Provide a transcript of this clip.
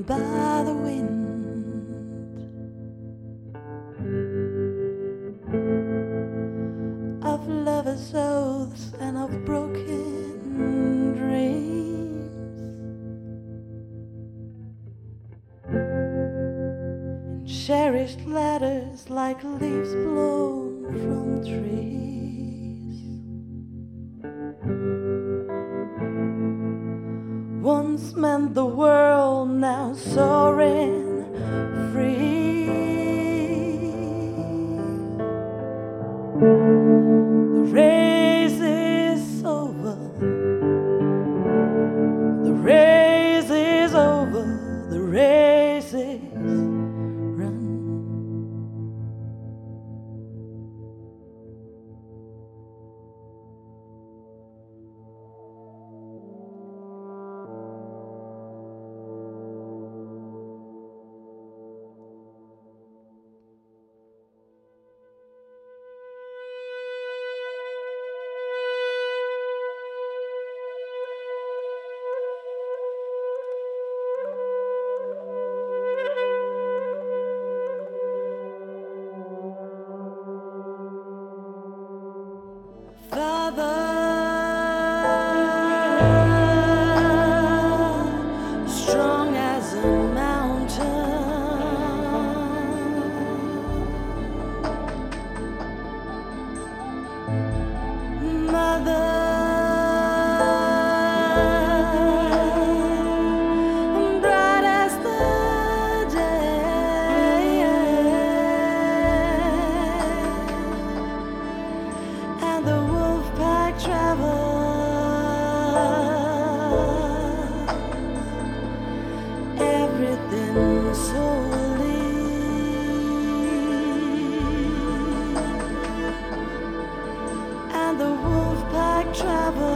by the wind. Of lovers' oaths and of broken dreams. And cherished letters like leaves blown once meant the world, now soaring free. travel